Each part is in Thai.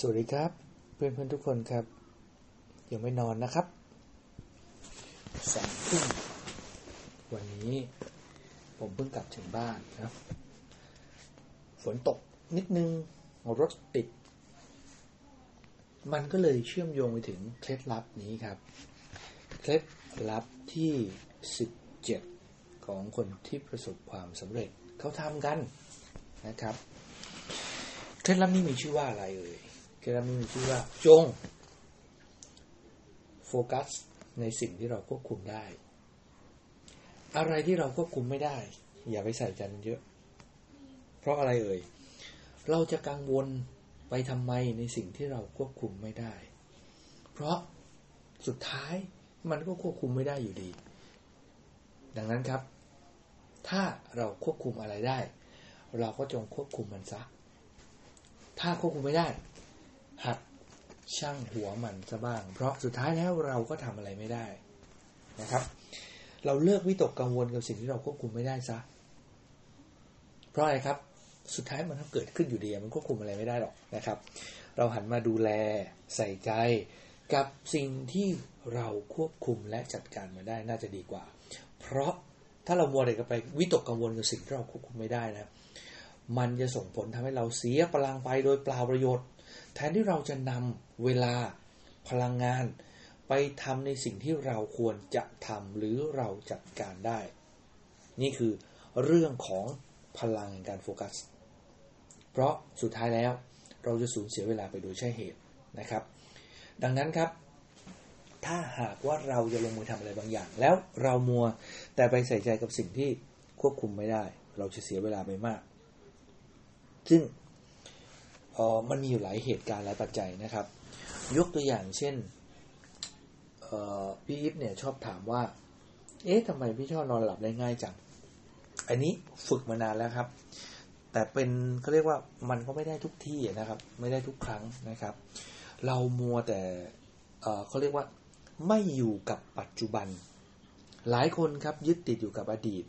สวัสดีครับ เพื่อนเพื่อนทุกคนครับ ยังไม่นอนนะครับสองทุ่มวันนี้ผมเพิ่งกลับถึงบ้านครับ ฝนตกนิดนึง รถติด มันก็เลยเชื่อมโยงไปถึงเคล็ดลับนี้ครับ เคล็ดลับที่ 17 ของคนที่ประสบความสำเร็จเขาทำกันนะครับ เคล็ดลับนี้มีชื่อว่าอะไรเอ่ย เคล็ดลับนี้มีชื่อว่า จง โฟกัส ในสิ่งที่เราควบคุมได้ อะไรที่เราควบคุมไม่ได้ อย่าไปใส่ใจมันเยอะ เพราะอะไรเอ่ย เราจะกังวลไปทำไมในสิ่งที่เราควบคุมไม่ได้ เพราะสุดท้ายมันก็ควบคุมไม่ได้อยู่ดี ดังนั้นครับ ถ้าเราควบคุมอะไรได้ เราก็จงควบคุมมันซะ ถ้าควบคุมไม่ได้ หัดช่างหัวมันซะบ้าง เพราะสุดท้ายแล้วเราก็ทำอะไรไม่ได้นะครับ เราเลิกวิตกกังวลกับสิ่งที่เราควบคุมไม่ได้ซะ เพราะอะไรครับ สุดท้ายมันก็เกิดขึ้นอยู่ดีมันควบคุมอะไรไม่ได้หรอกนะครับ เราหันมาดูแลใส่ใจกับสิ่งที่เราควบคุมและจัดการมาได้น่าจะดีกว่า เพราะถ้าเรามัวแต่กับไปวิตกกังวลกับสิ่งที่เราควบคุมไม่ได้นะ มันจะส่งผลทำให้เราเสียพลังไปโดยเปล่าประโยชน์ แทนที่เราจะนำเวลาพลังงาน ไปทำในสิ่งที่เราควรจะทำหรือเราจัดการได้ นี่คือเรื่องของพลังแห่งการโฟกัส เพราะสุดท้ายแล้วเราจะสูญเสียเวลาไปโดยใช่เหตุนะครับ ดังนั้นครับ ถ้าหากว่าเราจะลงมือทำอะไรบางอย่าง แล้วเรามัวแต่ไปใส่ใจกับสิ่งที่ควบคุมไม่ได้ เราจะเสียเวลาไปมาก ซึ่ง ออมันมีอยู่หลายเหตุการณ์หลายปัจจัยนะครับ ยกตัวอย่างเช่นพี่อิฟเนี่ยชอบถามว่า เอ๊ะทำไมพี่ชอบนอนหลับได้ง่ายจัง อันนี้ฝึกมานานแล้วครับ แต่เป็นเขาเรียกว่ามันก็ไม่ได้ทุกที่นะครับ ไม่ได้ทุกครั้งนะครับ เรามัวแต่เขาเรียกว่าไม่อยู่กับปัจจุบัน หลายคนครับยึดติดอยู่กับอดีต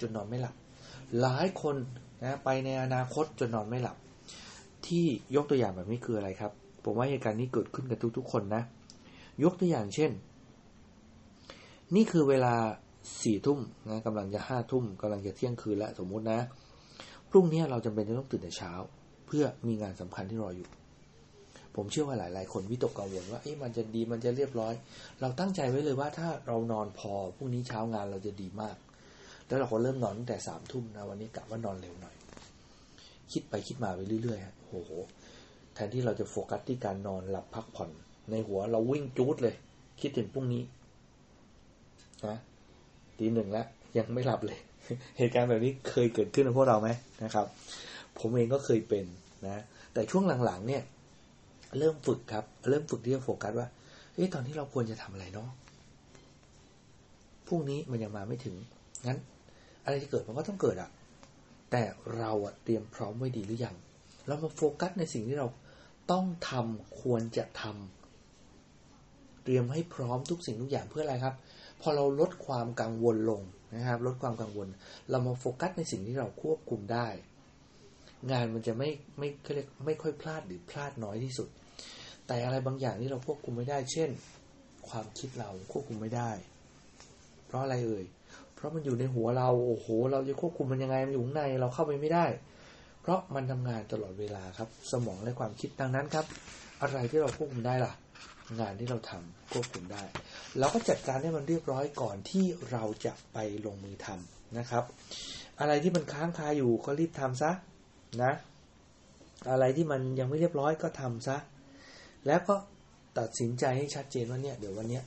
จนนอนไม่หลับ หลายคนนะไปในอนาคตจนนอนไม่หลับ ที่ยกตัวอย่างแบบนี้คืออะไรครับ ผมว่าเหตุการณ์นี้เกิดขึ้นกับทุกๆคนนะ ยกตัวอย่างเช่น นี่คือเวลาสี่ทุ่มนะกำลังจะห้าทุ่มกำลังจะเที่ยงคืนแล้วสมมุตินะ พรุ่งนี้เราจำเป็นจะต้องตื่นแต่เช้า เพื่อมีงานสำคัญที่รออยู่ ผมเชื่อว่าหลาย ๆ คนวิตกกังวลว่าเอ๊ะมันจะดีมันจะเรียบร้อย เราตั้งใจไว้เลยว่าถ้าเรานอนพอพรุ่งนี้เช้างานเราจะดีมาก แล้วเราก็เริ่มนอนตั้งแต่สามทุ่มนะวันนี้กะว่านอนเร็วหน่อย คิดไปคิดมาไปเรื่อยๆโอ้โห แทนที่เราจะโฟกัสที่การนอนหลับพักผ่อน ในหัวเราวิ่งจูดเลย คิดถึงพรุ่งนี้นะตีหนึ่งแล้วยังไม่หลับเลย เหตุการณ์แบบนี้เคยเกิดขึ้นกับพวกเราไหมนะครับ ผมเองก็เคยเป็นนะ แต่ช่วงหลังๆ เนี่ย เริ่มฝึกครับ เริ่มฝึกที่จะโฟกัสว่าเฮ้ยตอนที่เราควรจะทำอะไรเนาะพรุ่งนี้มันยังมาไม่ถึงงั้น อะไรจะเกิดมันก็ต้องเกิดอะ แต่เราอะเตรียมพร้อมไว้ดีหรือยังเรามาโฟกัสในสิ่งที่เราต้องทำควรจะทำเตรียมให้พร้อมทุกสิ่งทุกอย่างเพื่ออะไรครับ พอเราลดความกังวลลงนะครับ ลดความกังวล เรามาโฟกัสในสิ่งที่เราควบคุมได้ งานมันจะไม่ไม่เขาเรียกไม่ค่อยพลาดหรือพลาดน้อยที่สุด แต่อะไรบางอย่างที่เราควบคุมไม่ได้ เช่น ความคิดเราควบคุมไม่ได้ เพราะอะไรเอ่ย เพราะมันอยู่ในหัวเราโอ้โห เราจะควบคุมมันยังไงมันอยู่ข้างในเราเข้าไปไม่ได้ เพราะมันทำงานตลอดเวลาครับ สมองและความคิดดังนั้นครับ อะไรที่เราควบคุมได้ล่ะ งานที่เราทำควบคุมได้เราก็จัดการให้มันเรียบร้อยก่อนที่เราจะไปลงมือทำนะครับ อะไรที่มันค้างคาอยู่ก็รีบทำซะนะ อะไรที่มันยังไม่เรียบร้อยก็ทำซะ แล้วก็ตัดสินใจให้ชัดเจนว่าเนี่ยเดี๋ยววันเนี้ย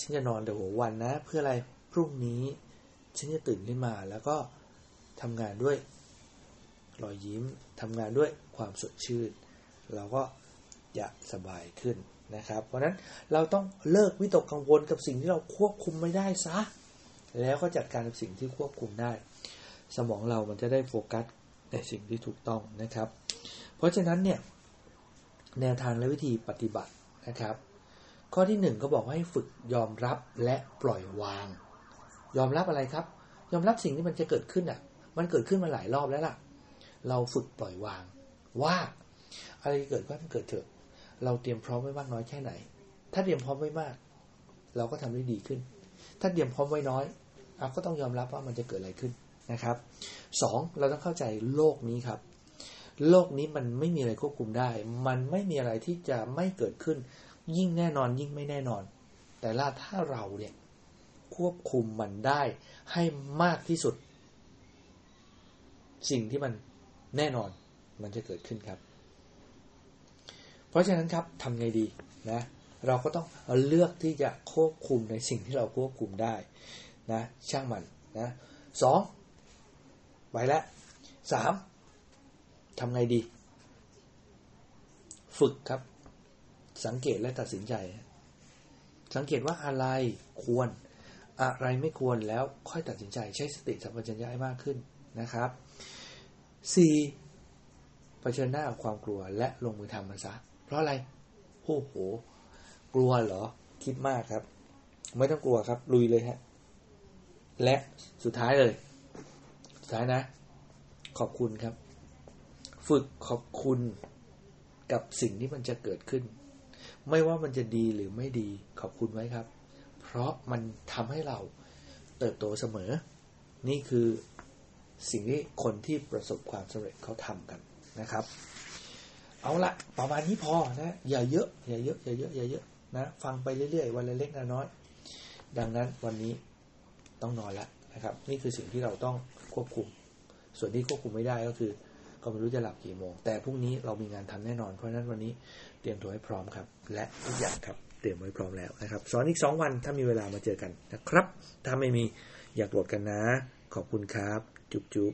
ฉันจะนอนแต่หัววันนะ เพื่ออะไรพรุ่งนี้ ฉันจะตื่นขึ้นมาแล้วก็ทำงานด้วยรอยยิ้มทำงานด้วยความสดชื่น เราก็จะสบายขึ้นนะครับ เพราะนั้นเราต้องเลิกวิตกกังวลกับสิ่งที่เราควบคุมไม่ได้ซะ แล้วก็จัดการกับสิ่งที่ควบคุมได้ สมองเรามันจะได้โฟกัสในสิ่งที่ถูกต้องนะครับ เพราะฉะนั้นเนี่ยแนวทางและวิธีปฏิบัตินะครับ ข้อที่หนึ่งก็บอกให้ฝึกยอมรับและปล่อยวาง ยอมรับอะไรครับ ยอมรับสิ่งที่มันจะเกิดขึ้นอะ มันเกิดขึ้นมาหลายรอบแล้วล่ะ เราฝึกปล่อยวาง ว่า อะไรเกิดก็มันเกิดเถอะ เราเตรียมพร้อมไว้มากน้อยแค่ไหน ถ้าเตรียมพร้อมไว้มาก เราก็ทำได้ดีขึ้น ถ้าเตรียมพร้อมไว้น้อยเราก็ต้องยอมรับว่ามันจะเกิดอะไรขึ้นนะครับสองเราต้องเข้าใจโลกนี้ครับ โลกนี้มันไม่มีอะไรควบคุมได้ มันไม่มีอะไรที่จะไม่เกิดขึ้น ยิ่งแน่นอนยิ่งไม่แน่นอน แต่ละถ้าเราเนี่ย ควบคุมมันได้ให้มากที่สุด สิ่งที่มันแน่นอนมันจะเกิดขึ้นครับ เพราะฉะนั้นครับทำไงดีนะ เราก็ต้องเลือกที่จะควบคุมในสิ่งที่เราควบคุมได้นะช่างมันนะสองไปแล้วสามทำไงดี ฝึกครับ สังเกตและตัดสินใจ สังเกตว่าอะไรควร อะไรไม่ควรแล้วค่อยตัดสินใจใช้สติสัมปชัญญะให้มากขึ้นนะครับ 4. เผชิญหน้ากับความกลัวและลงมือทำมันซะ เพราะอะไรโอ้โห กลัวเหรอ คิดมากครับ ไม่ต้องกลัวครับ ลุยเลยฮะ และสุดท้ายเลย สุดท้ายนะ ขอบคุณครับ ฝึกขอบคุณกับสิ่งที่มันจะเกิดขึ้น ไม่ว่ามันจะดีหรือไม่ดี ขอบคุณไว้ครับ ราะมันทำให้เราเติบโตเสมอ นี่คือสิ่งที่คนที่ประสบความสำเร็จเขาทำกันนะครับ เอาละประมาณนี้พอนะอย่าเยอะอย่าเยอะอย่าเยอะอย่าเยอะนะฟังไปเรื่อยๆ วันละเล็กน้อย ดังนั้นวันนี้ต้องนอนล้วนะครับ นี่คือสิ่งที่เราต้องควบคุม ส่วนที่ควบคุมไม่ได้ก็คือ ก็ไม่รู้จะหลับกี่โมง แต่พรุ่งนี้เรามีงานทำแน่นอน เพราะฉะนั้นวันนี้เตรียมตัวให้พร้อมครับ และทุกอย่างครับ เตรียมไว้พร้อมแล้วนะครับสอนอีกสองวันถ้ามีเวลามาเจอกันนะครับ ถ้าไม่มีอยากโหลดกันนะ ขอบคุณครับ จุ๊บจุ๊บ